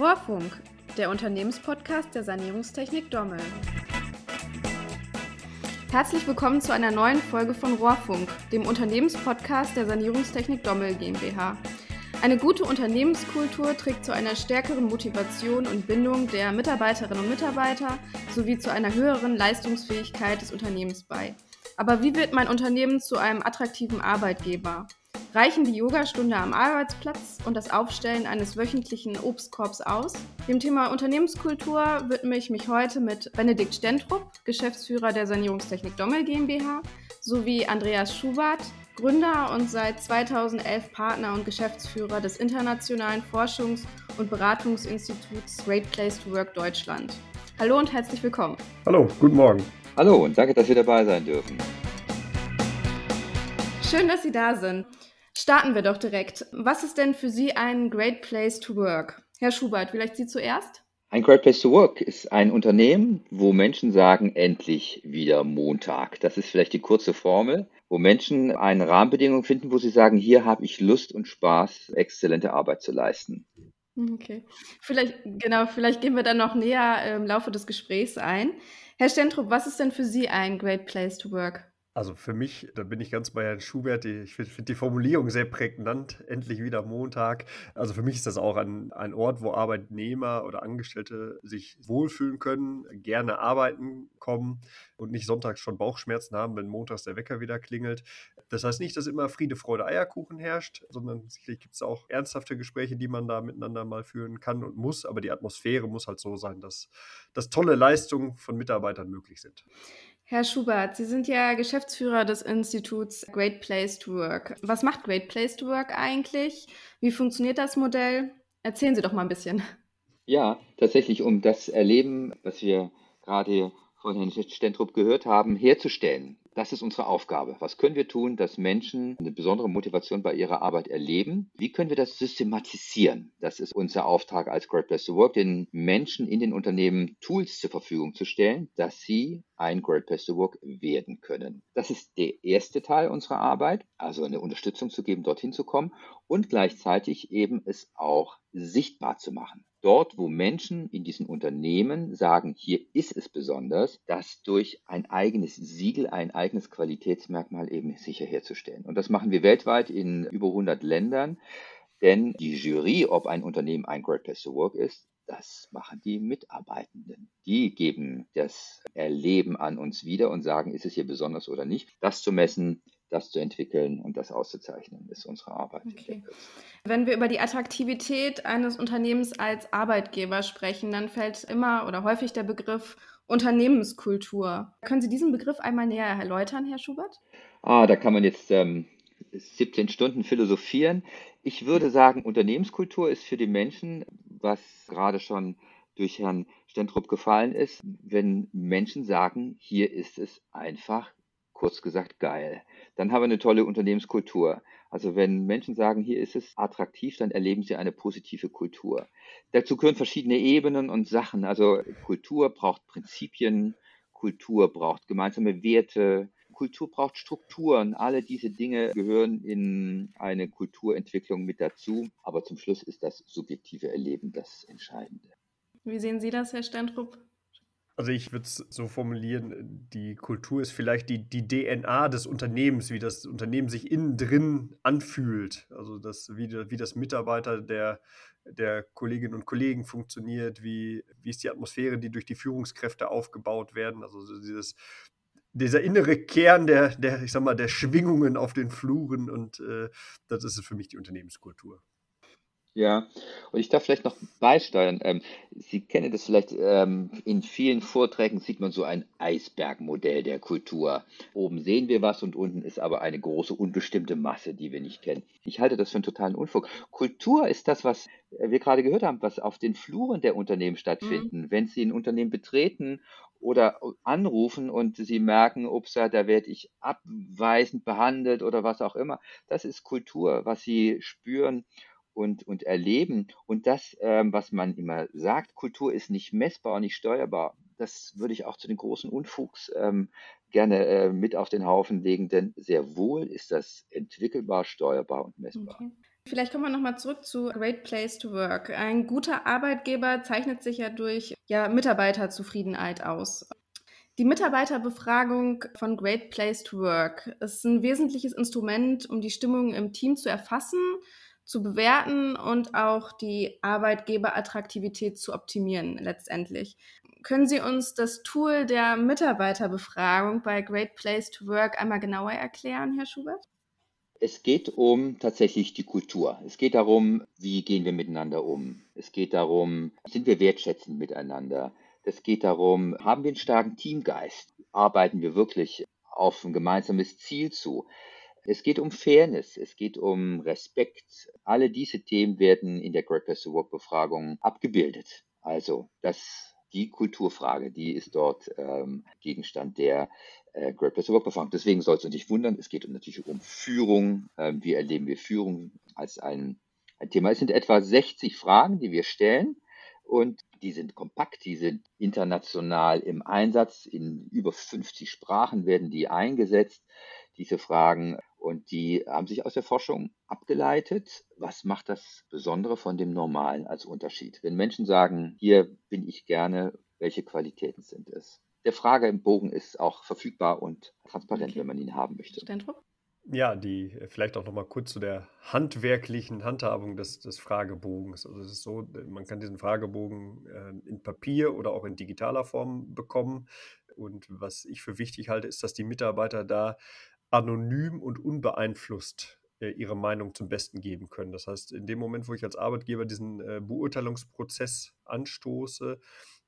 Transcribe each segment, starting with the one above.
Rohrfunk, der Unternehmenspodcast der Sanierungstechnik Dommel. Herzlich willkommen zu einer neuen Folge von Rohrfunk, dem Unternehmenspodcast der Sanierungstechnik Dommel GmbH. Eine gute Unternehmenskultur trägt zu einer stärkeren Motivation und Bindung der Mitarbeiterinnen und Mitarbeiter sowie zu einer höheren Leistungsfähigkeit des Unternehmens bei. Aber wie wird mein Unternehmen zu einem attraktiven Arbeitgeber? Reichen die Yogastunde am Arbeitsplatz und das Aufstellen eines wöchentlichen Obstkorbs aus? Dem Thema Unternehmenskultur widme ich mich heute mit Benedikt Stentrup, Geschäftsführer der Sanierungstechnik Dommel GmbH, sowie Andreas Schubert, Gründer und seit 2011 Partner und Geschäftsführer des internationalen Forschungs- und Beratungsinstituts Great Place to Work Deutschland. Hallo und herzlich willkommen. Hallo, guten Morgen. Hallo und danke, dass wir dabei sein dürfen. Schön, dass Sie da sind. Starten wir doch direkt. Was ist denn für Sie ein Great Place to Work? Herr Schubert, vielleicht Sie zuerst? Ein Great Place to Work ist ein Unternehmen, wo Menschen sagen, endlich wieder Montag. Das ist vielleicht die kurze Formel, wo Menschen eine Rahmenbedingung finden, wo sie sagen, hier habe ich Lust und Spaß, exzellente Arbeit zu leisten. Okay. Vielleicht, genau, vielleicht gehen wir dann noch näher im Laufe des Gesprächs ein. Herr Stentrup, was ist denn für Sie ein Great Place to Work? Also für mich, da bin ich ganz bei Herrn Schubert, ich finde find die Formulierung sehr prägnant, endlich wieder Montag. Also für mich ist das auch ein, ein Ort, wo Arbeitnehmer oder Angestellte sich wohlfühlen können, gerne arbeiten kommen und nicht sonntags schon Bauchschmerzen haben, wenn montags der Wecker wieder klingelt. Das heißt nicht, dass immer Friede, Freude, Eierkuchen herrscht, sondern sicherlich gibt es auch ernsthafte Gespräche, die man da miteinander mal führen kann und muss. Aber die Atmosphäre muss halt so sein, dass, dass tolle Leistungen von Mitarbeitern möglich sind. Herr Schubert, Sie sind ja Geschäftsführer des Instituts Great Place to Work. Was macht Great Place to Work eigentlich? Wie funktioniert das Modell? Erzählen Sie doch mal ein bisschen. Ja, tatsächlich, um das Erleben, was wir gerade von Herrn Stentrup gehört haben, herzustellen. Das ist unsere Aufgabe. Was können wir tun, dass Menschen eine besondere Motivation bei ihrer Arbeit erleben? Wie können wir das systematisieren? Das ist unser Auftrag als Great Place to Work, den Menschen in den Unternehmen Tools zur Verfügung zu stellen, dass sie ein Great Place to Work werden können. Das ist der erste Teil unserer Arbeit, also eine Unterstützung zu geben, dorthin zu kommen und gleichzeitig eben es auch sichtbar zu machen dort, wo Menschen in diesen Unternehmen sagen, hier ist es besonders, das durch ein eigenes Siegel, ein eigenes Qualitätsmerkmal eben sicher herzustellen. Und das machen wir weltweit in über 100 Ländern, denn die Jury, ob ein Unternehmen ein Great Place to Work ist, das machen die Mitarbeitenden. Die geben das Erleben an uns wieder und sagen, ist es hier besonders oder nicht. Das zu messen, das zu entwickeln und das auszuzeichnen, ist unsere Arbeit. Okay. Wenn wir über die Attraktivität eines Unternehmens als Arbeitgeber sprechen, dann fällt immer oder häufig der Begriff Unternehmenskultur. Können Sie diesen Begriff einmal näher erläutern, Herr Schubert? Ah, da kann man jetzt ähm, 17 Stunden philosophieren. Ich würde sagen, Unternehmenskultur ist für die Menschen, was gerade schon durch Herrn Stentrup gefallen ist, wenn Menschen sagen, hier ist es einfach kurz gesagt geil. Dann haben wir eine tolle Unternehmenskultur. Also wenn Menschen sagen, hier ist es attraktiv, dann erleben sie eine positive Kultur. Dazu gehören verschiedene Ebenen und Sachen. Also Kultur braucht Prinzipien, Kultur braucht gemeinsame Werte, Kultur braucht Strukturen. Alle diese Dinge gehören in eine Kulturentwicklung mit dazu. Aber zum Schluss ist das subjektive Erleben das Entscheidende. Wie sehen Sie das, Herr Stentrup? Also ich würde es so formulieren, die Kultur ist vielleicht die, die DNA des Unternehmens, wie das Unternehmen sich innen drin anfühlt. Also das, wie, wie das Mitarbeiter der, der Kolleginnen und Kollegen funktioniert, wie, wie ist die Atmosphäre, die durch die Führungskräfte aufgebaut werden. Also dieses, dieser innere Kern der, der, ich sag mal, der Schwingungen auf den Fluren und äh, das ist für mich die Unternehmenskultur. Ja, und ich darf vielleicht noch beisteuern. Ähm, Sie kennen das vielleicht, ähm, in vielen Vorträgen sieht man so ein Eisbergmodell der Kultur. Oben sehen wir was und unten ist aber eine große unbestimmte Masse, die wir nicht kennen. Ich halte das für einen totalen Unfug. Kultur ist das, was wir gerade gehört haben, was auf den Fluren der Unternehmen stattfinden. Mhm. Wenn Sie ein Unternehmen betreten oder anrufen und Sie merken, ups, da werde ich abweisend behandelt oder was auch immer. Das ist Kultur, was Sie spüren und, und erleben. Und das, ähm, was man immer sagt, Kultur ist nicht messbar und nicht steuerbar. das würde ich auch zu den großen Unfugs ähm, gerne äh, mit auf den Haufen legen, denn sehr wohl ist das entwickelbar, steuerbar und messbar. Okay. Vielleicht kommen wir nochmal zurück zu Great Place to Work. Ein guter Arbeitgeber zeichnet sich ja durch ja, Mitarbeiterzufriedenheit aus. Die Mitarbeiterbefragung von Great Place to Work ist ein wesentliches Instrument, um die Stimmung im Team zu erfassen, zu bewerten und auch die Arbeitgeberattraktivität zu optimieren letztendlich. Können Sie uns das Tool der Mitarbeiterbefragung bei Great Place to Work einmal genauer erklären, Herr Schubert? Es geht um tatsächlich die Kultur. Es geht darum, wie gehen wir miteinander um. Es geht darum, sind wir wertschätzend miteinander. Es geht darum, haben wir einen starken Teamgeist? Arbeiten wir wirklich auf ein gemeinsames Ziel zu? Es geht um Fairness, es geht um Respekt. Alle diese Themen werden in der Great Place to Work Befragung abgebildet. Also das die Kulturfrage, die ist dort ähm, Gegenstand der äh, Great Place to Work Befragung. Deswegen soll es uns nicht wundern, es geht natürlich um Führung. Ähm, wie erleben wir Führung als ein, ein Thema? Es sind etwa 60 Fragen, die wir stellen und die sind kompakt, die sind international im Einsatz. In über 50 Sprachen werden die eingesetzt, diese Fragen. Und die haben sich aus der Forschung abgeleitet. Was macht das Besondere von dem Normalen als Unterschied? Wenn Menschen sagen, hier bin ich gerne, welche Qualitäten sind es? Der Frage im Bogen ist auch verfügbar und transparent, okay. wenn man ihn haben möchte. Steindruck? Ja, die vielleicht auch noch mal kurz zu der handwerklichen Handhabung des, des Fragebogens. Also es ist so, man kann diesen Fragebogen äh, in Papier oder auch in digitaler Form bekommen. Und was ich für wichtig halte, ist, dass die Mitarbeiter da anonym und unbeeinflusst äh, ihre Meinung zum Besten geben können. Das heißt, in dem Moment, wo ich als Arbeitgeber diesen äh, Beurteilungsprozess anstoße,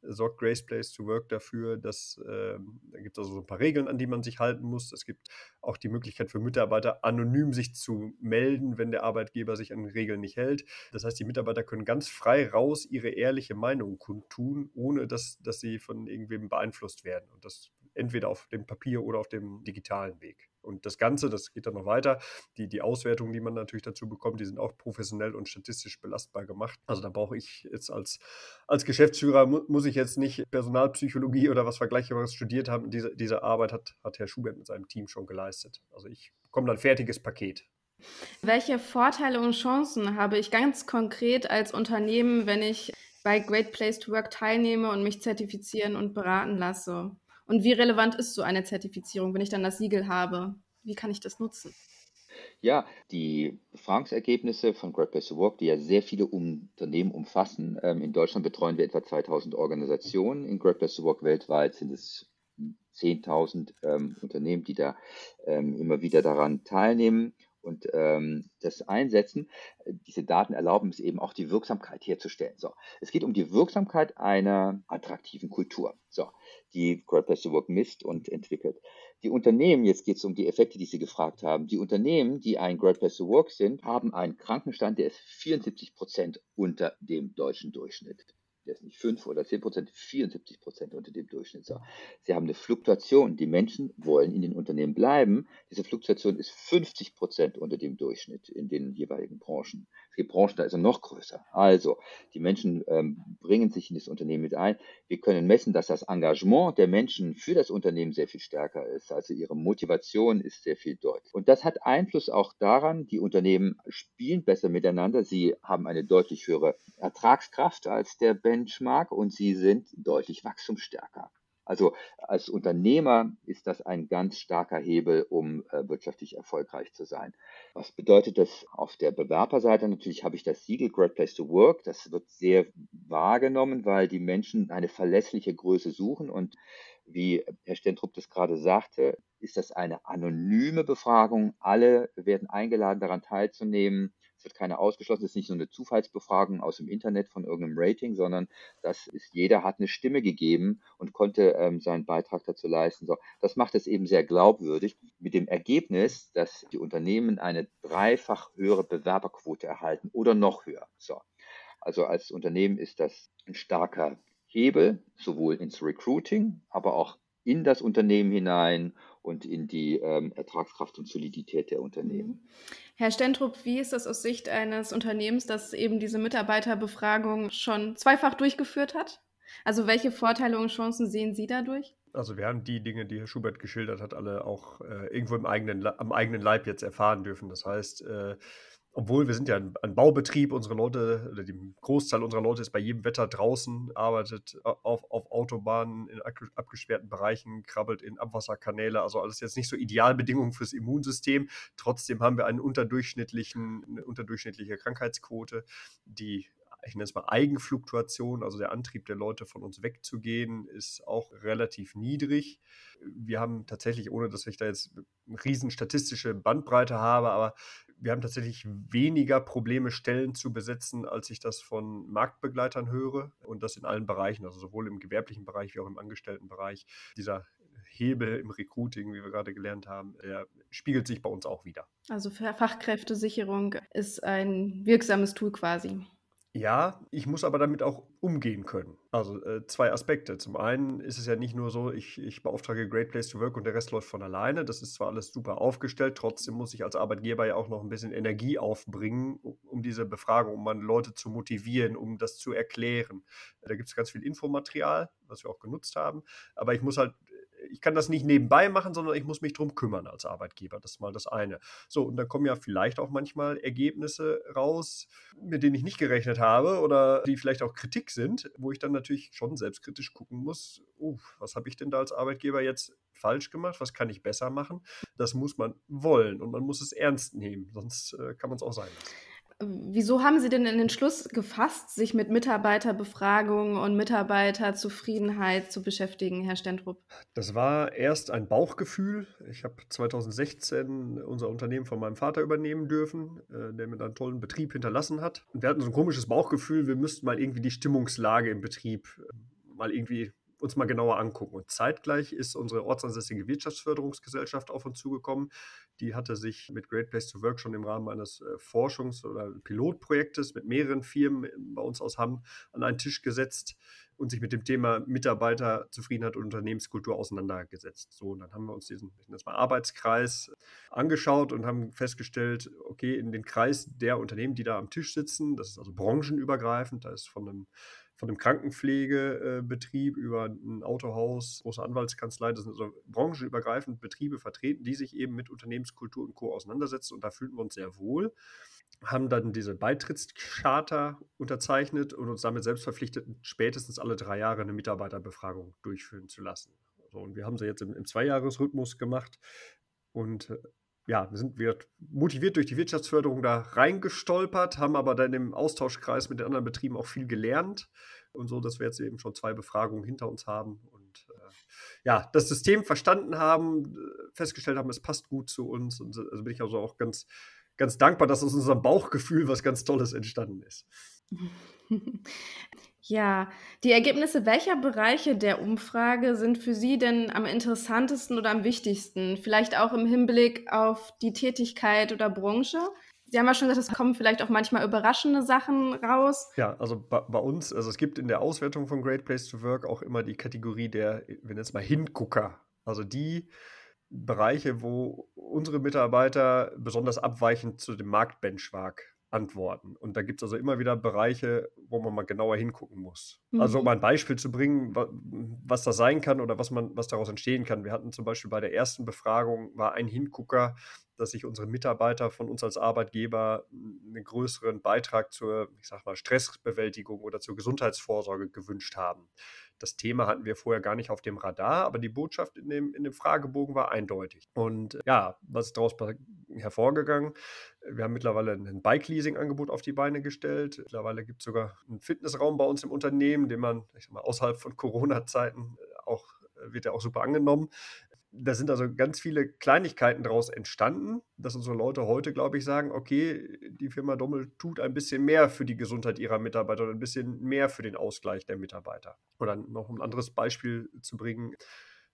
sorgt Grace Place to Work dafür, dass äh, da gibt es also so ein paar Regeln, an die man sich halten muss. Es gibt auch die Möglichkeit für Mitarbeiter, anonym sich zu melden, wenn der Arbeitgeber sich an Regeln nicht hält. Das heißt, die Mitarbeiter können ganz frei raus ihre ehrliche Meinung kundtun, ohne dass, dass sie von irgendwem beeinflusst werden. Und das entweder auf dem Papier oder auf dem digitalen Weg. Und das Ganze, das geht dann noch weiter. Die, die Auswertungen, die man natürlich dazu bekommt, die sind auch professionell und statistisch belastbar gemacht. Also da brauche ich jetzt als, als Geschäftsführer, mu muss ich jetzt nicht Personalpsychologie oder was Vergleichbares studiert haben. Diese, diese Arbeit hat, hat Herr Schubert mit seinem Team schon geleistet. Also ich bekomme dann fertiges Paket. Welche Vorteile und Chancen habe ich ganz konkret als Unternehmen, wenn ich bei Great Place to Work teilnehme und mich zertifizieren und beraten lasse? Und wie relevant ist so eine Zertifizierung, wenn ich dann das Siegel habe? Wie kann ich das nutzen? Ja, die Befragungsergebnisse von Great Place to Work, die ja sehr viele Unternehmen umfassen. Ähm, in Deutschland betreuen wir etwa 2000 Organisationen. In Great Place to Work weltweit sind es 10.000 ähm, Unternehmen, die da ähm, immer wieder daran teilnehmen und ähm, das Einsetzen. Diese Daten erlauben es eben auch, die Wirksamkeit herzustellen. So, es geht um die Wirksamkeit einer attraktiven Kultur. So, die Great Place to Work misst und entwickelt. Die Unternehmen, jetzt geht es um die Effekte, die Sie gefragt haben. Die Unternehmen, die ein Great Place to Work sind, haben einen Krankenstand, der ist 74 Prozent unter dem deutschen Durchschnitt der ist nicht 5 oder 10 Prozent, 74 Prozent unter dem Durchschnitt. So. Sie haben eine Fluktuation. Die Menschen wollen in den Unternehmen bleiben. Diese Fluktuation ist 50 Prozent unter dem Durchschnitt in den jeweiligen Branchen. Es gibt Branchen, da ist er noch größer. Also, die Menschen ähm, bringen sich in das Unternehmen mit ein. Wir können messen, dass das Engagement der Menschen für das Unternehmen sehr viel stärker ist. Also ihre Motivation ist sehr viel deutlich. Und das hat Einfluss auch daran, die Unternehmen spielen besser miteinander. Sie haben eine deutlich höhere Ertragskraft als der Benchmark und sie sind deutlich wachstumsstärker. Also als Unternehmer ist das ein ganz starker Hebel, um äh, wirtschaftlich erfolgreich zu sein. Was bedeutet das auf der Bewerberseite? Natürlich habe ich das Siegel Great Place to Work. Das wird sehr wahrgenommen, weil die Menschen eine verlässliche Größe suchen. Und wie Herr Stentrup das gerade sagte, ist das eine anonyme Befragung. Alle werden eingeladen, daran teilzunehmen. Es wird keiner ausgeschlossen. Es ist nicht so eine Zufallsbefragung aus dem Internet von irgendeinem Rating, sondern das ist, jeder hat eine Stimme gegeben und konnte ähm, seinen Beitrag dazu leisten. So, das macht es eben sehr glaubwürdig mit dem Ergebnis, dass die Unternehmen eine dreifach höhere Bewerberquote erhalten oder noch höher. So. Also als Unternehmen ist das ein starker Hebel, sowohl ins Recruiting, aber auch in das Unternehmen hinein und in die ähm, Ertragskraft und Solidität der Unternehmen. Mhm. Herr Stentrup, wie ist das aus Sicht eines Unternehmens, das eben diese Mitarbeiterbefragung schon zweifach durchgeführt hat? Also welche Vorteile und Chancen sehen Sie dadurch? Also wir haben die Dinge, die Herr Schubert geschildert hat, alle auch äh, irgendwo im eigenen, am eigenen Leib jetzt erfahren dürfen. Das heißt, äh, obwohl wir sind ja ein, ein, Baubetrieb, unsere Leute, oder die Großteil unserer Leute ist bei jedem Wetter draußen, arbeitet auf, auf Autobahnen in abgesperrten Bereichen, krabbelt in Abwasserkanäle, also alles jetzt nicht so Idealbedingungen fürs Immunsystem. Trotzdem haben wir einen unterdurchschnittlichen, eine unterdurchschnittliche Krankheitsquote, die ich nenne es mal Eigenfluktuation, also der Antrieb der Leute von uns wegzugehen, ist auch relativ niedrig. Wir haben tatsächlich, ohne dass ich da jetzt eine riesen statistische Bandbreite habe, aber wir haben tatsächlich weniger Probleme, Stellen zu besetzen, als ich das von Marktbegleitern höre. Und das in allen Bereichen, also sowohl im gewerblichen Bereich wie auch im Angestelltenbereich. Dieser Hebel im Recruiting, wie wir gerade gelernt haben, spiegelt sich bei uns auch wieder. Also Fachkräftesicherung ist ein wirksames Tool quasi. Ja, ich muss aber damit auch umgehen können. Also äh, zwei Aspekte. Zum einen ist es ja nicht nur so, ich, ich beauftrage Great Place to Work und der Rest läuft von alleine. Das ist zwar alles super aufgestellt, trotzdem muss ich als Arbeitgeber ja auch noch ein bisschen Energie aufbringen, um, diese Befragung, um meine Leute zu motivieren, um das zu erklären. Da gibt es ganz viel Infomaterial, was wir auch genutzt haben. Aber ich muss halt ich kann das nicht nebenbei machen, sondern ich muss mich darum kümmern als Arbeitgeber. Das ist mal das eine. So, und dann kommen ja vielleicht auch manchmal Ergebnisse raus, mit denen ich nicht gerechnet habe oder die vielleicht auch Kritik sind, wo ich dann natürlich schon selbstkritisch gucken muss, uh, was habe ich denn da als Arbeitgeber jetzt falsch gemacht, was kann ich besser machen? Das muss man wollen und man muss es ernst nehmen, sonst äh, kann man es auch sein lassen. Wieso haben Sie denn den Schluss gefasst, sich mit Mitarbeiterbefragung und Mitarbeiterzufriedenheit zu beschäftigen, Herr Stentrup? Das war erst ein Bauchgefühl. Ich habe 2016 unser Unternehmen von meinem Vater übernehmen dürfen, äh, der mir einen tollen Betrieb hinterlassen hat. Und wir hatten so ein komisches Bauchgefühl, wir müssten mal irgendwie die Stimmungslage im Betrieb äh, mal irgendwie uns mal genauer angucken. Und zeitgleich ist unsere ortsansässige Wirtschaftsförderungsgesellschaft auf uns zugekommen. Die hatte sich mit Great Place to Work schon im Rahmen eines äh, Forschungs- oder Pilotprojektes mit mehreren Firmen bei uns aus Hamm an einen Tisch gesetzt und sich mit dem Thema Mitarbeiterzufriedenheit und Unternehmenskultur auseinandergesetzt. So, und dann haben wir uns diesen das mal Arbeitskreis angeschaut und haben festgestellt, okay, in den Kreis der Unternehmen, die da am Tisch sitzen, das ist also branchenübergreifend, da ist von einem von einem Krankenpflegebetrieb über ein Autohaus, große Anwaltskanzlei, das sind also branchenübergreifend Betriebe vertreten, die sich eben mit Unternehmenskultur und Co. auseinandersetzen und da fühlten wir uns sehr wohl haben dann diese Beitrittscharta unterzeichnet und uns damit selbst verpflichtet, spätestens alle drei Jahre eine Mitarbeiterbefragung durchführen zu lassen. So, und wir haben sie jetzt im, im Zweijahresrhythmus gemacht und äh, ja, sind wir motiviert durch die Wirtschaftsförderung da reingestolpert, haben aber dann im Austauschkreis mit den anderen Betrieben auch viel gelernt und so, dass wir jetzt eben schon zwei Befragungen hinter uns haben und äh, ja, das System verstanden haben, festgestellt haben, es passt gut zu uns und also bin ich also auch ganz, ganz dankbar, dass aus unserem Bauchgefühl was ganz Tolles entstanden ist. Ja, die Ergebnisse welcher Bereiche der Umfrage sind für Sie denn am interessantesten oder am wichtigsten? Vielleicht auch im Hinblick auf die Tätigkeit oder Branche? Sie haben ja schon gesagt, es kommen vielleicht auch manchmal überraschende Sachen raus. Ja, also bei, bei, uns, also es gibt in der Auswertung von Great Place to Work auch immer die Kategorie der, nennen es mal Hingucker. Also die Bereiche, wo unsere Mitarbeiter besonders abweichend zu dem Marktbenchmark antworten. Und da gibt es also immer wieder Bereiche, wo man mal genauer hingucken muss. Also, mhm. Also um ein Beispiel zu bringen, was das sein kann oder was man, was daraus entstehen kann. Wir hatten zum Beispiel bei der ersten Befragung war ein Hingucker, dass sich unsere Mitarbeiter von uns als Arbeitgeber einen größeren Beitrag zur, ich sag mal, Stressbewältigung oder zur Gesundheitsvorsorge gewünscht haben. Das Thema hatten wir vorher gar nicht auf dem Radar, aber die Botschaft in dem, in dem Fragebogen war eindeutig. Und ja, was ist daraus hervorgegangen? Wir haben mittlerweile ein Bike-Leasing-Angebot auf die Beine gestellt. Mittlerweile gibt es sogar einen Fitnessraum bei uns im Unternehmen, den man mal, außerhalb von Corona-Zeiten auch wird ja auch super angenommen da sind also ganz viele Kleinigkeiten daraus entstanden, dass unsere Leute heute, glaube ich, sagen, okay, die Firma Dommel tut ein bisschen mehr für die Gesundheit ihrer Mitarbeiter und ein bisschen mehr für den Ausgleich der Mitarbeiter. Oder noch ein anderes Beispiel zu bringen.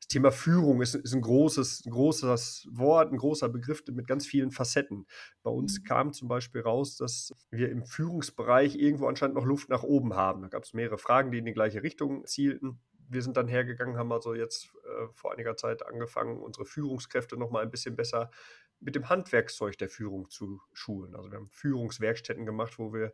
Das Thema Führung ist, ist ein, großes, ein großes Wort, ein großer Begriff mit ganz vielen Facetten. Bei uns mhm. kam zum Beispiel raus, dass wir im Führungsbereich irgendwo anscheinend noch Luft nach oben haben. Da gab es mehrere Fragen, die in die gleiche Richtung zielten wir sind dann hergegangen, haben also jetzt äh, vor einiger Zeit angefangen, unsere Führungskräfte noch mal ein bisschen besser mit dem Handwerkszeug der Führung zu schulen. Also wir haben Führungswerkstätten gemacht, wo wir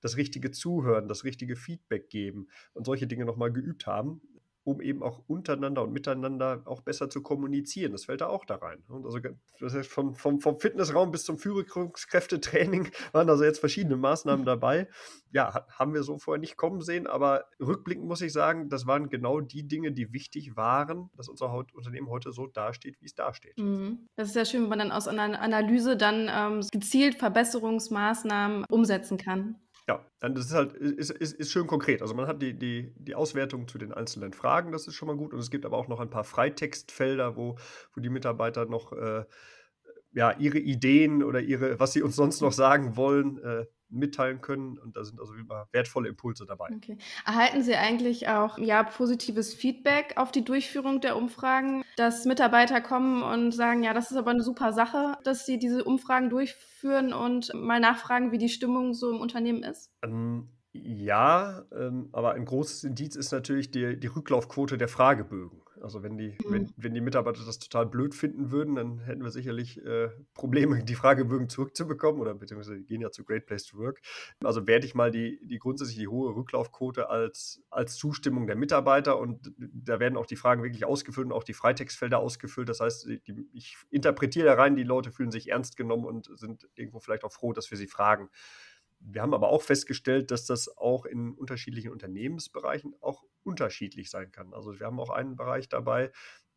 das richtige Zuhören, das richtige Feedback geben und solche Dinge nochmal geübt haben um eben auch untereinander und miteinander auch besser zu kommunizieren. Das fällt da auch da rein. Und also das heißt, vom, vom, vom Fitnessraum bis zum Führungskräftetraining waren also jetzt verschiedene Maßnahmen dabei. Ja, haben wir so vorher nicht kommen sehen, aber rückblickend muss ich sagen, das waren genau die Dinge, die wichtig waren, dass unser Unternehmen heute so dasteht, wie es dasteht. Mhm. Das ist sehr schön, wenn man dann aus einer Analyse dann ähm, gezielt Verbesserungsmaßnahmen umsetzen kann. Ja, dann das ist halt ist, ist, ist schön konkret. Also man hat die, die, die Auswertung zu den einzelnen Fragen, das ist schon mal gut. Und es gibt aber auch noch ein paar Freitextfelder, wo, wo die Mitarbeiter noch äh, ja, ihre Ideen oder ihre, was sie uns sonst noch sagen wollen, äh, mitteilen können. Und da sind also immer wertvolle Impulse dabei. Okay. Erhalten Sie eigentlich auch ja, positives Feedback auf die Durchführung der Umfragen, dass Mitarbeiter kommen und sagen, ja, das ist aber eine super Sache, dass Sie diese Umfragen durchführen und mal nachfragen, wie die Stimmung so im Unternehmen ist? Ähm, ja, ähm, aber ein großes Indiz ist natürlich die, die Rücklaufquote der Fragebögen. Also wenn die, mhm. wenn, wenn die Mitarbeiter das total blöd finden würden, dann hätten wir sicherlich äh, Probleme, die Fragebögen zurückzubekommen oder beziehungsweise gehen ja zu Great Place to Work. Also werte ich mal die, die grundsätzlich die hohe Rücklaufquote als, als Zustimmung der Mitarbeiter und da werden auch die Fragen wirklich ausgefüllt und auch die Freitextfelder ausgefüllt. Das heißt, die, ich interpretiere da rein, die Leute fühlen sich ernst genommen und sind irgendwo vielleicht auch froh, dass wir sie fragen. Wir haben aber auch festgestellt, dass das auch in unterschiedlichen Unternehmensbereichen auch unterschiedlich sein kann. Also wir haben auch einen Bereich dabei,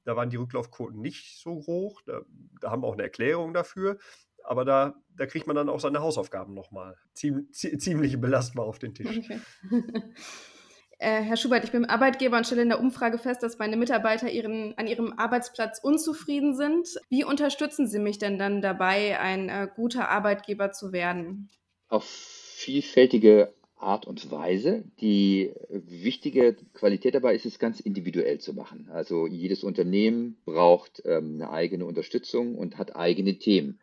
da waren die Rücklaufquoten nicht so hoch. Da, da haben wir auch eine Erklärung dafür. Aber da, da kriegt man dann auch seine Hausaufgaben nochmal ziem, ziemlich belastbar auf den Tisch. Okay. Äh, Herr Schubert, ich bin Arbeitgeber und stelle in der Umfrage fest, dass meine Mitarbeiter ihren, an ihrem Arbeitsplatz unzufrieden sind. Wie unterstützen Sie mich denn dann dabei, ein äh, guter Arbeitgeber zu werden? Auf vielfältige Art und Weise. Die wichtige Qualität dabei ist es, ganz individuell zu machen. Also jedes Unternehmen braucht ähm, eine eigene Unterstützung und hat eigene Themen.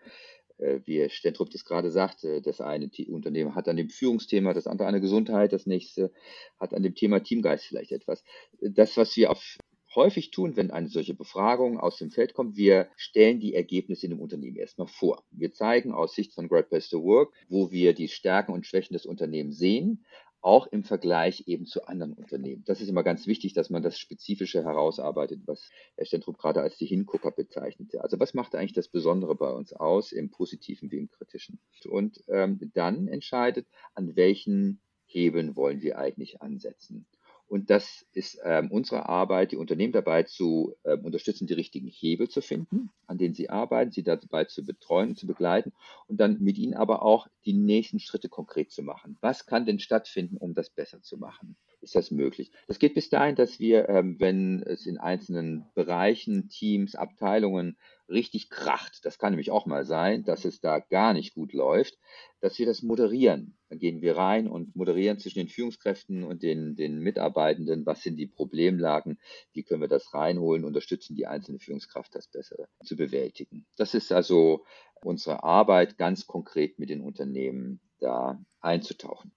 Äh, wie Stentrup das gerade sagte, das eine Unternehmen hat an dem Führungsthema, das andere an der Gesundheit, das nächste hat an dem Thema Teamgeist vielleicht etwas. Das, was wir auf häufig tun, wenn eine solche Befragung aus dem Feld kommt, wir stellen die Ergebnisse in dem Unternehmen erstmal vor. Wir zeigen aus Sicht von Great Place to Work, wo wir die Stärken und Schwächen des Unternehmens sehen, auch im Vergleich eben zu anderen Unternehmen. Das ist immer ganz wichtig, dass man das Spezifische herausarbeitet, was Herr Stentrup gerade als die Hingucker bezeichnete. Also was macht eigentlich das Besondere bei uns aus, im Positiven wie im Kritischen? Und ähm, dann entscheidet, an welchen Hebeln wollen wir eigentlich ansetzen. Und das ist ähm, unsere Arbeit, die Unternehmen dabei zu äh, unterstützen, die richtigen Hebel zu finden, an denen sie arbeiten, sie dabei zu betreuen, zu begleiten und dann mit ihnen aber auch die nächsten Schritte konkret zu machen. Was kann denn stattfinden, um das besser zu machen? Ist das möglich? Das geht bis dahin, dass wir, ähm, wenn es in einzelnen Bereichen, Teams, Abteilungen richtig kracht, das kann nämlich auch mal sein, dass es da gar nicht gut läuft, dass wir das moderieren. Dann gehen wir rein und moderieren zwischen den Führungskräften und den, den Mitarbeitenden, was sind die Problemlagen, wie können wir das reinholen, unterstützen die einzelne Führungskraft, das besser zu bewältigen. Das ist also unsere Arbeit, ganz konkret mit den Unternehmen da einzutauchen.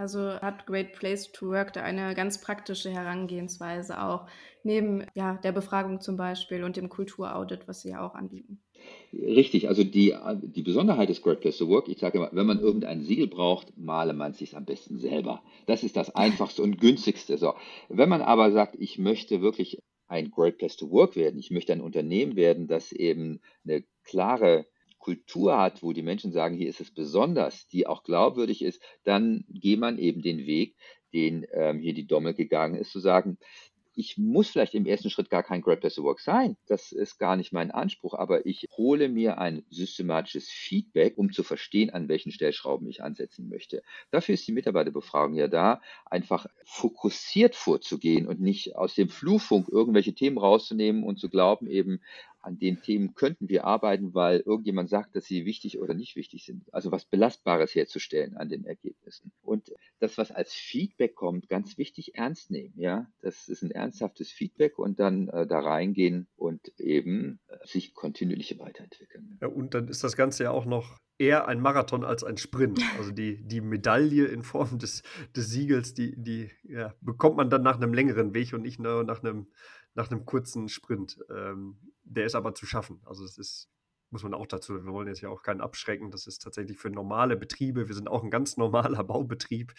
Also hat Great Place to Work da eine ganz praktische Herangehensweise auch, neben ja, der Befragung zum Beispiel und dem Kulturaudit, was Sie ja auch anbieten. Richtig, also die, die Besonderheit des Great Place to Work, ich sage immer, wenn man irgendein Siegel braucht, male man es sich am besten selber. Das ist das einfachste und günstigste. So. Wenn man aber sagt, ich möchte wirklich ein Great Place to Work werden, ich möchte ein Unternehmen werden, das eben eine klare Kultur hat, wo die Menschen sagen, hier ist es besonders, die auch glaubwürdig ist, dann geht man eben den Weg, den ähm, hier die Dommel gegangen ist, zu sagen, ich muss vielleicht im ersten Schritt gar kein Great Place Work sein. Das ist gar nicht mein Anspruch, aber ich hole mir ein systematisches Feedback, um zu verstehen, an welchen Stellschrauben ich ansetzen möchte. Dafür ist die Mitarbeiterbefragung ja da, einfach fokussiert vorzugehen und nicht aus dem Flurfunk irgendwelche Themen rauszunehmen und zu glauben, eben an den Themen könnten wir arbeiten, weil irgendjemand sagt, dass sie wichtig oder nicht wichtig sind. Also was Belastbares herzustellen an den Ergebnissen. Und das, was als Feedback kommt, ganz wichtig ernst nehmen. Ja, das ist ein ernsthaftes Feedback und dann äh, da reingehen und eben äh, sich kontinuierlich weiterentwickeln. Ja, und dann ist das Ganze ja auch noch eher ein Marathon als ein Sprint. Also die, die Medaille in Form des, des Siegels, die, die ja, bekommt man dann nach einem längeren Weg und nicht nur nach einem, nach einem kurzen Sprint. Ähm, der ist aber zu schaffen. Also es ist muss man auch dazu, wir wollen jetzt ja auch keinen abschrecken, das ist tatsächlich für normale Betriebe, wir sind auch ein ganz normaler Baubetrieb.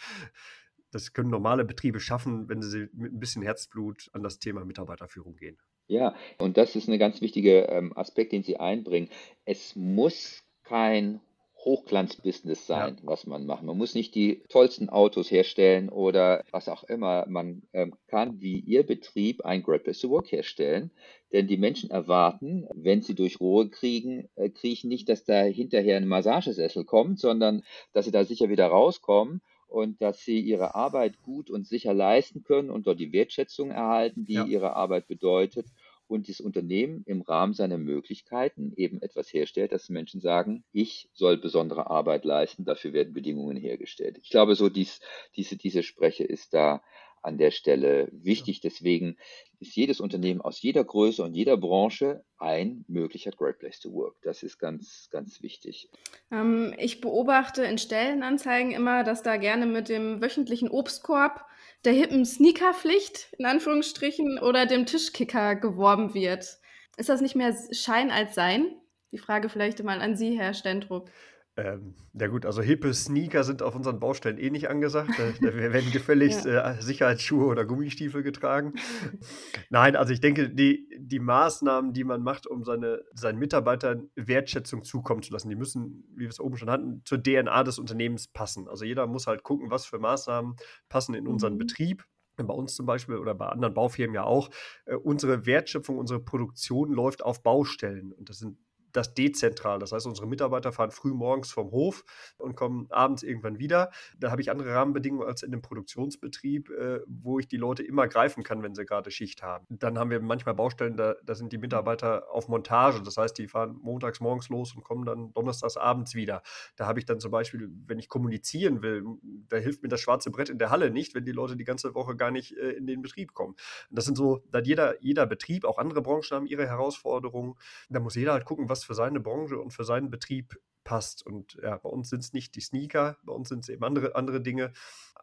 Das können normale Betriebe schaffen, wenn sie mit ein bisschen Herzblut an das Thema Mitarbeiterführung gehen. Ja, und das ist ein ganz wichtiger ähm, Aspekt, den Sie einbringen. Es muss kein Hochglanzbusiness sein, ja. was man macht. Man muss nicht die tollsten Autos herstellen oder was auch immer. Man ähm, kann wie Ihr Betrieb ein Great Place to Work herstellen, denn die Menschen erwarten, wenn sie durch Rohre kriegen, äh, kriechen nicht, dass da hinterher ein Massagesessel kommt, sondern dass sie da sicher wieder rauskommen und dass sie ihre Arbeit gut und sicher leisten können und dort die Wertschätzung erhalten, die ja. ihre Arbeit bedeutet und das Unternehmen im Rahmen seiner Möglichkeiten eben etwas herstellt, dass Menschen sagen, ich soll besondere Arbeit leisten, dafür werden Bedingungen hergestellt. Ich glaube, so dies, diese, diese Spreche ist da an der Stelle wichtig. Deswegen ist jedes Unternehmen aus jeder Größe und jeder Branche ein möglicher Great Place to Work. Das ist ganz, ganz wichtig. Ähm, ich beobachte in Stellenanzeigen immer, dass da gerne mit dem wöchentlichen Obstkorb, der hippen Sneakerpflicht in Anführungsstrichen oder dem Tischkicker geworben wird. Ist das nicht mehr Schein als Sein? Die Frage vielleicht mal an Sie, Herr Stendrup. Ähm, ja gut, also hippe Sneaker sind auf unseren Baustellen eh nicht angesagt. Da, werden gefälligst ja. äh, Sicherheitsschuhe oder Gummistiefel getragen. Nein, also ich denke, die, die Maßnahmen, die man macht, um seine, seinen Mitarbeitern Wertschätzung zukommen zu lassen, die müssen, wie wir es oben schon hatten, zur DNA des Unternehmens passen. Also jeder muss halt gucken, was für Maßnahmen passen in unseren mhm. Betrieb bei uns zum Beispiel oder bei anderen Baufirmen ja auch, äh, unsere Wertschöpfung, unsere Produktion läuft auf Baustellen. Und das sind das dezentral. Das heißt, unsere Mitarbeiter fahren früh morgens vom Hof und kommen abends irgendwann wieder. Da habe ich andere Rahmenbedingungen als in einem Produktionsbetrieb, äh, wo ich die Leute immer greifen kann, wenn sie gerade Schicht haben. Dann haben wir manchmal Baustellen, da, da sind die Mitarbeiter auf Montage. Das heißt, die fahren montags morgens los und kommen dann donnerstags abends wieder. Da habe ich dann zum Beispiel, wenn ich kommunizieren will, da hilft mir das schwarze Brett in der Halle nicht, wenn die Leute die ganze Woche gar nicht äh, in den Betrieb kommen. Das sind so, da jeder, jeder Betrieb, auch andere Branchen haben ihre Herausforderungen. Da muss jeder halt gucken, was für seine Branche und für seinen Betrieb passt. Und ja, bei uns sind es nicht die Sneaker, bei uns sind es eben andere, andere Dinge.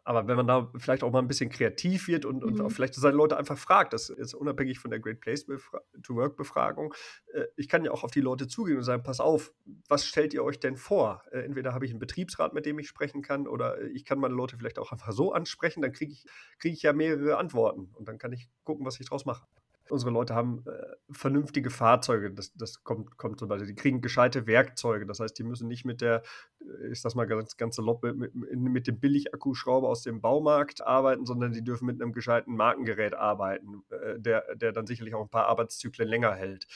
Aber wenn man da vielleicht auch mal ein bisschen kreativ wird und, und mhm. vielleicht seine Leute einfach fragt, das ist unabhängig von der Great Place to Work Befragung, äh, ich kann ja auch auf die Leute zugehen und sagen, pass auf, was stellt ihr euch denn vor? Äh, entweder habe ich einen Betriebsrat, mit dem ich sprechen kann, oder ich kann meine Leute vielleicht auch einfach so ansprechen, dann kriege ich, krieg ich ja mehrere Antworten und dann kann ich gucken, was ich draus mache unsere Leute haben äh, vernünftige Fahrzeuge. Das, das kommt, kommt zum Beispiel. Die kriegen gescheite Werkzeuge. Das heißt, die müssen nicht mit der, äh, ich sag mal ganz, ganze Lob, mit, mit dem Billig-Akkuschrauber aus dem Baumarkt arbeiten, sondern die dürfen mit einem gescheiten Markengerät arbeiten, äh, der, der dann sicherlich auch ein paar Arbeitszyklen länger hält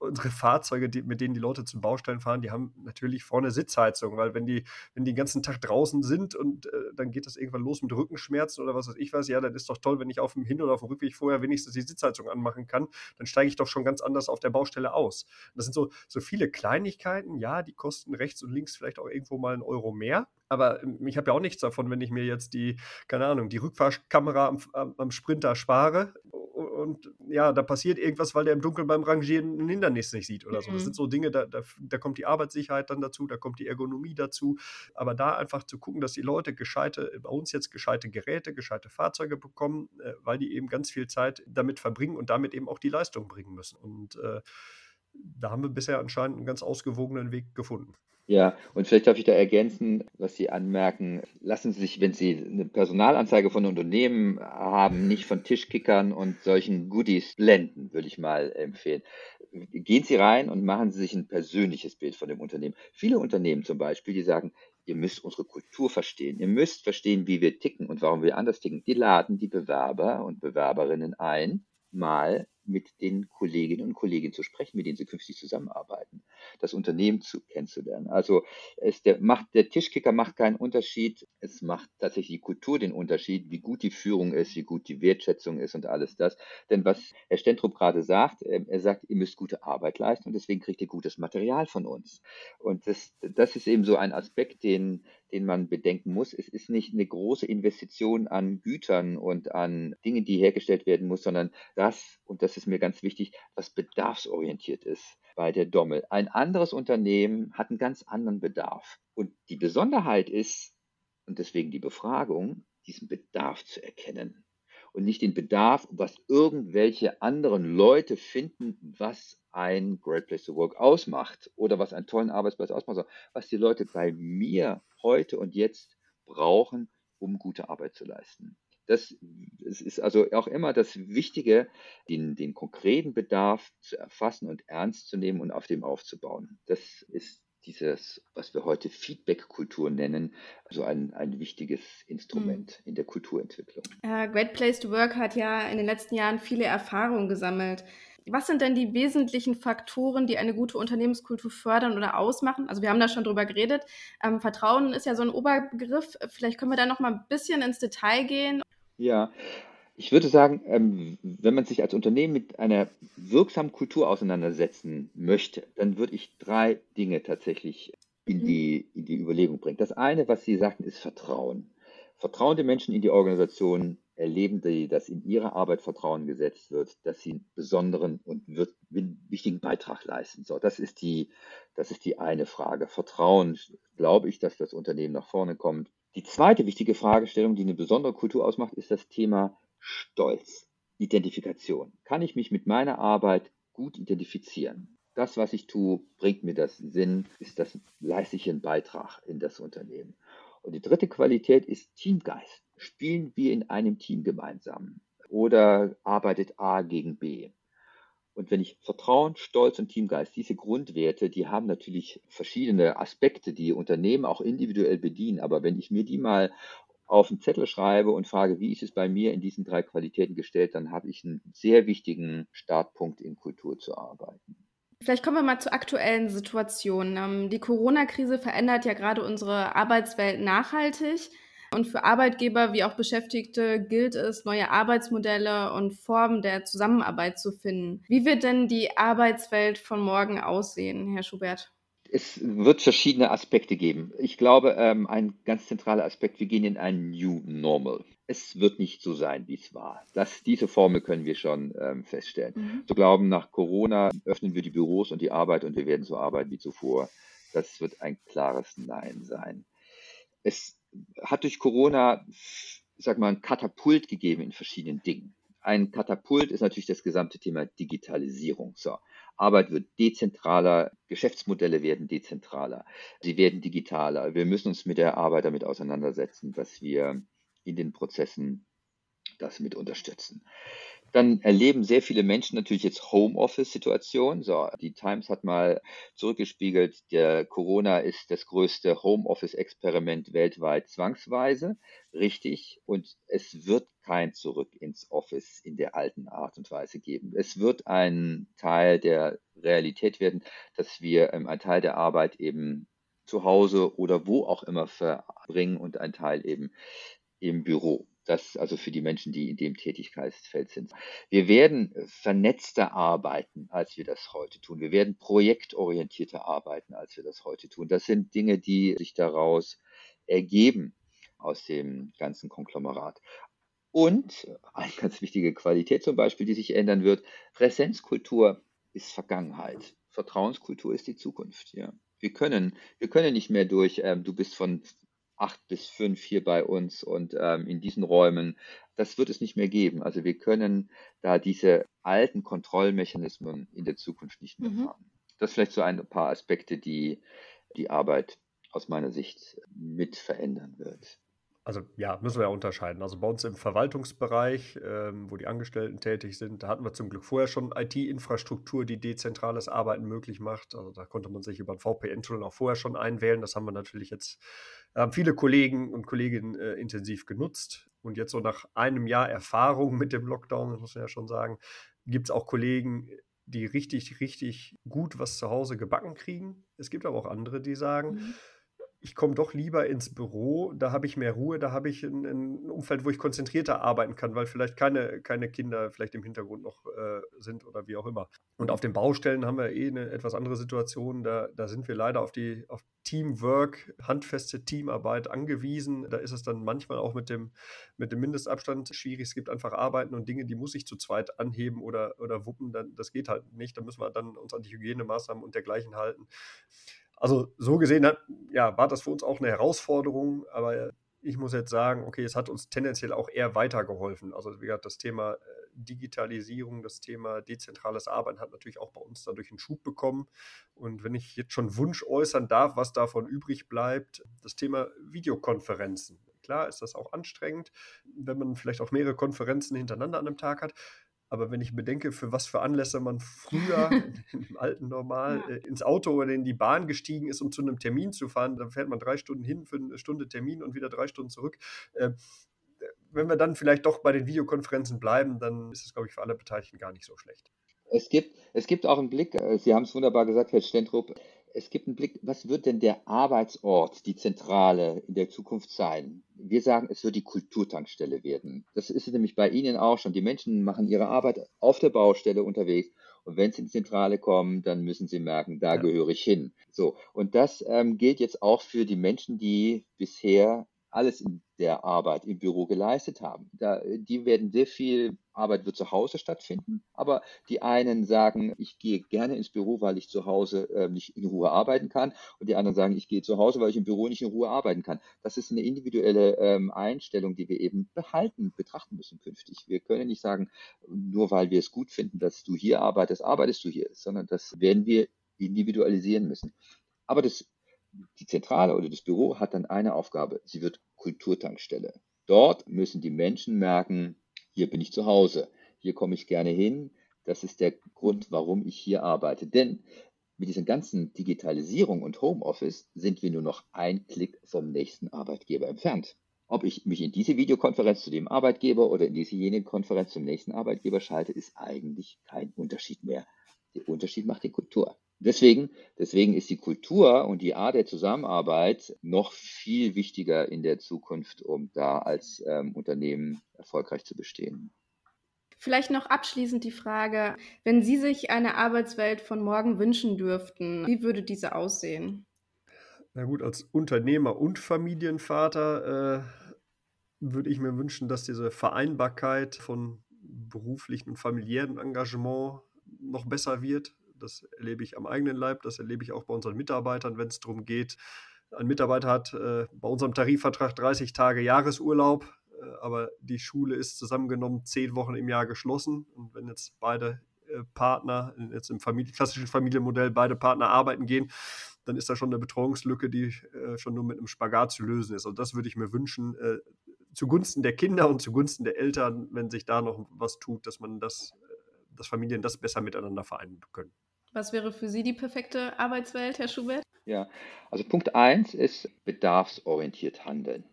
unsere Fahrzeuge, die, mit denen die Leute zum Baustellen fahren, die haben natürlich vorne Sitzheizung, weil wenn die, wenn die den ganzen Tag draußen sind und äh, dann geht das irgendwann los mit Rückenschmerzen oder was weiß ich was, ja, dann ist doch toll, wenn ich auf dem Hin- oder auf dem Rückweg vorher wenigstens die Sitzheizung anmachen kann, dann steige ich doch schon ganz anders auf der Baustelle aus. Und das sind so, so viele Kleinigkeiten, ja, die kosten rechts und links vielleicht auch irgendwo mal einen Euro mehr. Aber ähm, ich habe ja auch nichts davon, wenn ich mir jetzt die, keine Ahnung, die Rückfahrkamera am, am, am Sprinter spare und ja, da passiert irgendwas, weil der im Dunkeln beim Rangieren ein Hindernis nicht sieht oder so. Das mhm. sind so Dinge, da, da, da, kommt die Arbeitssicherheit dann dazu, da kommt die Ergonomie dazu. Aber da einfach zu gucken, dass die Leute gescheite, bei uns jetzt gescheite Geräte, gescheite Fahrzeuge bekommen, äh, weil die eben ganz viel Zeit damit verbringen und damit eben auch die Leistung bringen müssen. Und äh, da haben wir bisher anscheinend einen ganz ausgewogenen Weg gefunden. Ja, und vielleicht darf ich da ergänzen, was Sie anmerken. Lassen Sie sich, wenn Sie eine Personalanzeige von Unternehmen haben, nicht von Tischkickern und solchen Goodies blenden, würde ich mal empfehlen. Gehen Sie rein und machen Sie sich ein persönliches Bild von dem Unternehmen. Viele Unternehmen zum Beispiel, die sagen, ihr müsst unsere Kultur verstehen. Ihr müsst verstehen, wie wir ticken und warum wir anders ticken. Die laden die Bewerber und Bewerberinnen ein, mal mit den Kolleginnen und Kollegen zu sprechen, mit denen sie künftig zusammenarbeiten, das Unternehmen zu, kennenzulernen. Also es, der, macht, der Tischkicker macht keinen Unterschied, es macht tatsächlich die Kultur den Unterschied, wie gut die Führung ist, wie gut die Wertschätzung ist und alles das. Denn was Herr Stentrup gerade sagt, ähm, er sagt, ihr müsst gute Arbeit leisten und deswegen kriegt ihr gutes Material von uns. Und das, das ist eben so ein Aspekt, den, den man bedenken muss. Es ist nicht eine große Investition an Gütern und an Dingen, die hergestellt werden muss, sondern das, und das ist mir ganz wichtig, was bedarfsorientiert ist bei der Dommel. Ein anderes Unternehmen hat einen ganz anderen Bedarf. Und die Besonderheit ist, und deswegen die Befragung, diesen Bedarf zu erkennen und nicht den Bedarf, was irgendwelche anderen Leute finden, was ein Great Place to Work ausmacht oder was einen tollen Arbeitsplatz ausmacht, was die Leute bei mir heute und jetzt brauchen, um gute Arbeit zu leisten. Das ist also auch immer das Wichtige, den, den konkreten Bedarf zu erfassen und ernst zu nehmen und auf dem aufzubauen. Das ist dieses, was wir heute Feedback-Kultur nennen, also ein, ein wichtiges Instrument mhm. in der Kulturentwicklung. Uh, Great Place to Work hat ja in den letzten Jahren viele Erfahrungen gesammelt. Was sind denn die wesentlichen Faktoren, die eine gute Unternehmenskultur fördern oder ausmachen? Also wir haben da schon drüber geredet. Ähm, Vertrauen ist ja so ein Oberbegriff. Vielleicht können wir da noch mal ein bisschen ins Detail gehen. Ja, ich würde sagen, ähm, wenn man sich als Unternehmen mit einer wirksamen Kultur auseinandersetzen möchte, dann würde ich drei Dinge tatsächlich in mhm. die, in die Überlegung bringen. Das eine, was Sie sagten, ist Vertrauen. Vertrauen der Menschen in die Organisation, erleben die, dass in ihre Arbeit Vertrauen gesetzt wird, dass sie einen besonderen und wichtigen Beitrag leisten. So, das ist die, das ist die eine Frage. Vertrauen, glaube ich, dass das Unternehmen nach vorne kommt. Die zweite wichtige Fragestellung, die eine besondere Kultur ausmacht, ist das Thema Stolz, Identifikation. Kann ich mich mit meiner Arbeit gut identifizieren? Das, was ich tue, bringt mir das Sinn, ist das leiste ich Beitrag in das Unternehmen. Und die dritte Qualität ist Teamgeist. Spielen wir in einem Team gemeinsam oder arbeitet A gegen B? Und wenn ich Vertrauen, Stolz und Teamgeist, diese Grundwerte, die haben natürlich verschiedene Aspekte, die Unternehmen auch individuell bedienen. Aber wenn ich mir die mal auf einen Zettel schreibe und frage, wie ist es bei mir in diesen drei Qualitäten gestellt, dann habe ich einen sehr wichtigen Startpunkt in Kultur zu arbeiten. Vielleicht kommen wir mal zur aktuellen Situation. Ähm, die Corona-Krise verändert ja gerade unsere Arbeitswelt nachhaltig. Und für Arbeitgeber wie auch Beschäftigte gilt es, neue Arbeitsmodelle und Formen der Zusammenarbeit zu finden. Wie wird denn die Arbeitswelt von morgen aussehen, Herr Schubert? Es wird verschiedene Aspekte geben. Ich glaube, ähm, ein ganz zentraler Aspekt, wir gehen in ein New Normal. Es wird nicht so sein, wie es war. Das, diese Formel können wir schon ähm, feststellen. Mhm. Zu glauben, nach Corona öffnen wir die Büros und die Arbeit und wir werden so arbeiten wie zuvor, das wird ein klares Nein sein. Es hat durch Corona, sag mal, ein Katapult gegeben in verschiedenen Dingen. Ein Katapult ist natürlich das gesamte Thema Digitalisierung. So. Arbeit wird dezentraler, Geschäftsmodelle werden dezentraler, sie werden digitaler. Wir müssen uns mit der Arbeit damit auseinandersetzen, dass wir in den Prozessen das mit unterstützen. Dann erleben sehr viele Menschen natürlich jetzt Homeoffice-Situationen. So, die Times hat mal zurückgespiegelt, der Corona ist das größte Homeoffice-Experiment weltweit zwangsweise. Richtig. Und es wird kein Zurück ins Office in der alten Art und Weise geben. Es wird ein Teil der Realität werden, dass wir ähm, einen Teil der Arbeit eben zu Hause oder wo auch immer verbringen und ein Teil eben im Büro. Das also für die Menschen, die in dem Tätigkeitsfeld sind. Wir werden vernetzter arbeiten, als wir das heute tun. Wir werden projektorientierter arbeiten, als wir das heute tun. Das sind Dinge, die sich daraus ergeben aus dem ganzen Konglomerat. Und eine ganz wichtige Qualität zum Beispiel, die sich ändern wird, Präsenzkultur ist Vergangenheit. Vertrauenskultur ist die Zukunft. Ja. Wir können, wir können nicht mehr durch, ähm, du bist von acht bis fünf hier bei uns und ähm, in diesen Räumen. Das wird es nicht mehr geben. Also wir können da diese alten Kontrollmechanismen in der Zukunft nicht mehr mhm. haben. Das vielleicht so ein paar Aspekte, die die Arbeit aus meiner Sicht mit verändern wird. Also ja, müssen wir ja unterscheiden. Also bei uns im Verwaltungsbereich, ähm, wo die Angestellten tätig sind, da hatten wir zum Glück vorher schon IT-Infrastruktur, die dezentrales Arbeiten möglich macht. Also da konnte man sich über ein VPN-Tool auch vorher schon einwählen. Das haben wir natürlich jetzt, haben viele Kollegen und Kolleginnen äh, intensiv genutzt. Und jetzt so nach einem Jahr Erfahrung mit dem Lockdown, muss man ja schon sagen, gibt es auch Kollegen, die richtig, richtig gut was zu Hause gebacken kriegen. Es gibt aber auch andere, die sagen, mhm ich komme doch lieber ins Büro, da habe ich mehr Ruhe, da habe ich ein, ein, Umfeld, wo ich konzentrierter arbeiten kann, weil vielleicht keine, keine Kinder vielleicht im Hintergrund noch äh, sind oder wie auch immer. Und auf den Baustellen haben wir eh eine etwas andere Situation. Da, da sind wir leider auf die auf Teamwork, handfeste Teamarbeit angewiesen. Da ist es dann manchmal auch mit dem, mit dem Mindestabstand schwierig. Es gibt einfach Arbeiten und Dinge, die muss ich zu zweit anheben oder, oder wuppen. Dann, das geht halt nicht. Da müssen wir dann uns an die Hygienemaßnahmen und dergleichen halten. Also so gesehen hat, ja, war das für uns auch eine Herausforderung, aber ich muss jetzt sagen, okay, es hat uns tendenziell auch eher weitergeholfen. Also wie gesagt, das Thema äh, Digitalisierung, das Thema dezentrales Arbeiten hat natürlich auch bei uns dadurch einen Schub bekommen. Und wenn ich jetzt schon Wunsch äußern darf, was davon übrig bleibt, das Thema Videokonferenzen. Klar ist das auch anstrengend, wenn man vielleicht auch mehrere Konferenzen hintereinander an einem Tag hat. Aber wenn ich bedenke, für was für Anlässe man früher im alten Normal ja. äh, ins Auto oder in die Bahn gestiegen ist, um zu einem Termin zu fahren, dann fährt man drei Stunden hin für eine Stunde Termin und wieder drei Stunden zurück. Äh, wenn wir dann vielleicht doch bei den Videokonferenzen bleiben, dann ist es, glaube ich, für alle Beteiligten gar nicht so schlecht. Es gibt, es gibt auch einen Blick, äh, Sie haben es wunderbar gesagt, Herr Stentrup, es gibt einen Blick, was wird denn der Arbeitsort, die Zentrale in der Zukunft sein? Wir sagen, es wird die Kulturtankstelle werden. Das ist nämlich bei Ihnen auch schon. Die Menschen machen ihre Arbeit auf der Baustelle unterwegs. Und wenn sie in die Zentrale kommen, dann müssen sie merken, da ja. gehöre ich hin. So. Und das ähm, gilt jetzt auch für die Menschen, die bisher alles in der Arbeit im Büro geleistet haben. Da, die werden sehr viel Arbeit wird zu Hause stattfinden, aber die einen sagen, ich gehe gerne ins Büro, weil ich zu Hause äh, nicht in Ruhe arbeiten kann und die anderen sagen, ich gehe zu Hause, weil ich im Büro nicht in Ruhe arbeiten kann. Das ist eine individuelle ähm, Einstellung, die wir eben behalten, betrachten müssen künftig. Wir können nicht sagen, nur weil wir es gut finden, dass du hier arbeitest, arbeitest du hier, sondern das werden wir individualisieren müssen. Aber das die Zentrale oder das Büro hat dann eine Aufgabe. Sie wird Kulturtankstelle. Dort müssen die Menschen merken, hier bin ich zu Hause, hier komme ich gerne hin. Das ist der Grund, warum ich hier arbeite. Denn mit dieser ganzen Digitalisierung und Homeoffice sind wir nur noch ein Klick vom nächsten Arbeitgeber entfernt. Ob ich mich in diese Videokonferenz zu dem Arbeitgeber oder in diese jene Konferenz zum nächsten Arbeitgeber schalte, ist eigentlich kein Unterschied mehr. Der Unterschied macht die Kultur. Deswegen, deswegen ist die Kultur und die Art der Zusammenarbeit noch viel wichtiger in der Zukunft, um da als ähm, Unternehmen erfolgreich zu bestehen. Vielleicht noch abschließend die Frage, wenn Sie sich eine Arbeitswelt von morgen wünschen dürften, wie würde diese aussehen? Na gut, als Unternehmer und Familienvater äh, würde ich mir wünschen, dass diese Vereinbarkeit von beruflichen und familiären Engagement noch besser wird. Das erlebe ich am eigenen Leib, das erlebe ich auch bei unseren Mitarbeitern, wenn es darum geht. Ein Mitarbeiter hat äh, bei unserem Tarifvertrag 30 Tage Jahresurlaub, äh, aber die Schule ist zusammengenommen zehn Wochen im Jahr geschlossen. Und wenn jetzt beide äh, Partner, jetzt im Familie, klassischen Familienmodell, beide Partner arbeiten gehen, dann ist da schon eine Betreuungslücke, die äh, schon nur mit einem Spagat zu lösen ist. Und das würde ich mir wünschen, äh, zugunsten der Kinder und zugunsten der Eltern, wenn sich da noch was tut, dass man das, äh, dass Familien das besser miteinander vereinen können. Was wäre für Sie die perfekte Arbeitswelt, Herr Schubert? Ja, also Punkt 1 ist bedarfsorientiert handeln.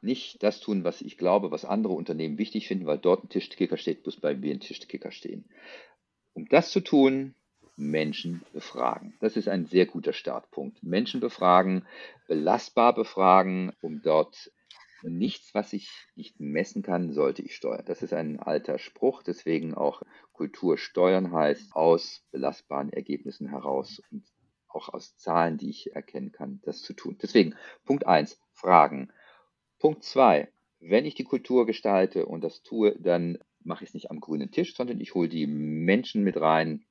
Nicht das tun, was ich glaube, was andere Unternehmen wichtig finden, weil dort ein Tischkicker steht, muss bei mir ein Tischkicker stehen. Um das zu tun, Menschen befragen. Das ist ein sehr guter Startpunkt. Menschen befragen, belastbar befragen, um dort nichts, was ich nicht messen kann, sollte ich steuern. Das ist ein alter Spruch, deswegen auch Kultur steuern heißt aus belastbaren Ergebnissen heraus und auch aus Zahlen, die ich erkennen kann, das zu tun. Deswegen Punkt 1, Fragen. Punkt 2, wenn ich die Kultur gestalte und das tue, dann mache ich es nicht am grünen Tisch, sondern ich hole die Menschen mit rein,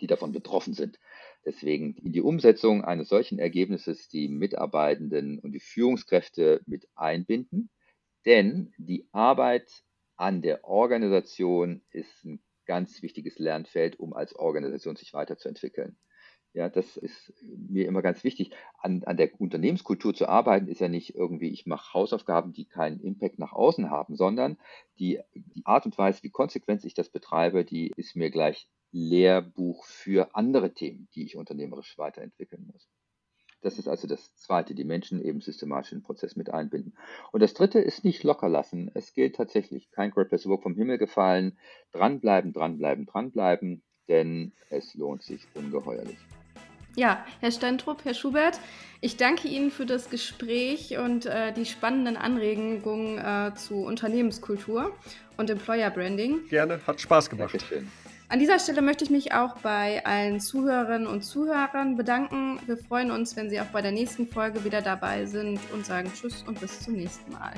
die davon betroffen sind. Deswegen in die Umsetzung eines solchen Ergebnisses die Mitarbeitenden und die Führungskräfte mit einbinden, denn die Arbeit an der Organisation ist ein ganz wichtiges Lernfeld, um als Organisation sich weiterzuentwickeln. Ja, das ist mir immer ganz wichtig. An, an der Unternehmenskultur zu arbeiten, ist ja nicht irgendwie, ich mache Hausaufgaben, die keinen Impact nach außen haben, sondern die, die Art und Weise, wie konsequent ich das betreibe, die ist mir gleich Lehrbuch für andere Themen, die ich unternehmerisch weiterentwickeln muss. Das ist also das Zweite, die Menschen eben systematisch in den Prozess mit einbinden. Und das Dritte ist nicht locker lassen. Es gilt tatsächlich, kein Great Work vom Himmel gefallen. Dranbleiben, dranbleiben, dranbleiben, denn es lohnt sich ungeheuerlich. Ja, Herr Stentrup, Herr Schubert, ich danke Ihnen für das Gespräch und äh, die spannenden Anregungen äh, zu Unternehmenskultur und Employer Branding. Gerne, hat Spaß gemacht. Dankeschön. An dieser Stelle möchte ich mich auch bei allen Zuhörerinnen und Zuhörern bedanken. Wir freuen uns, wenn Sie auch bei der nächsten Folge wieder dabei sind und sagen Tschüss und bis zum nächsten Mal.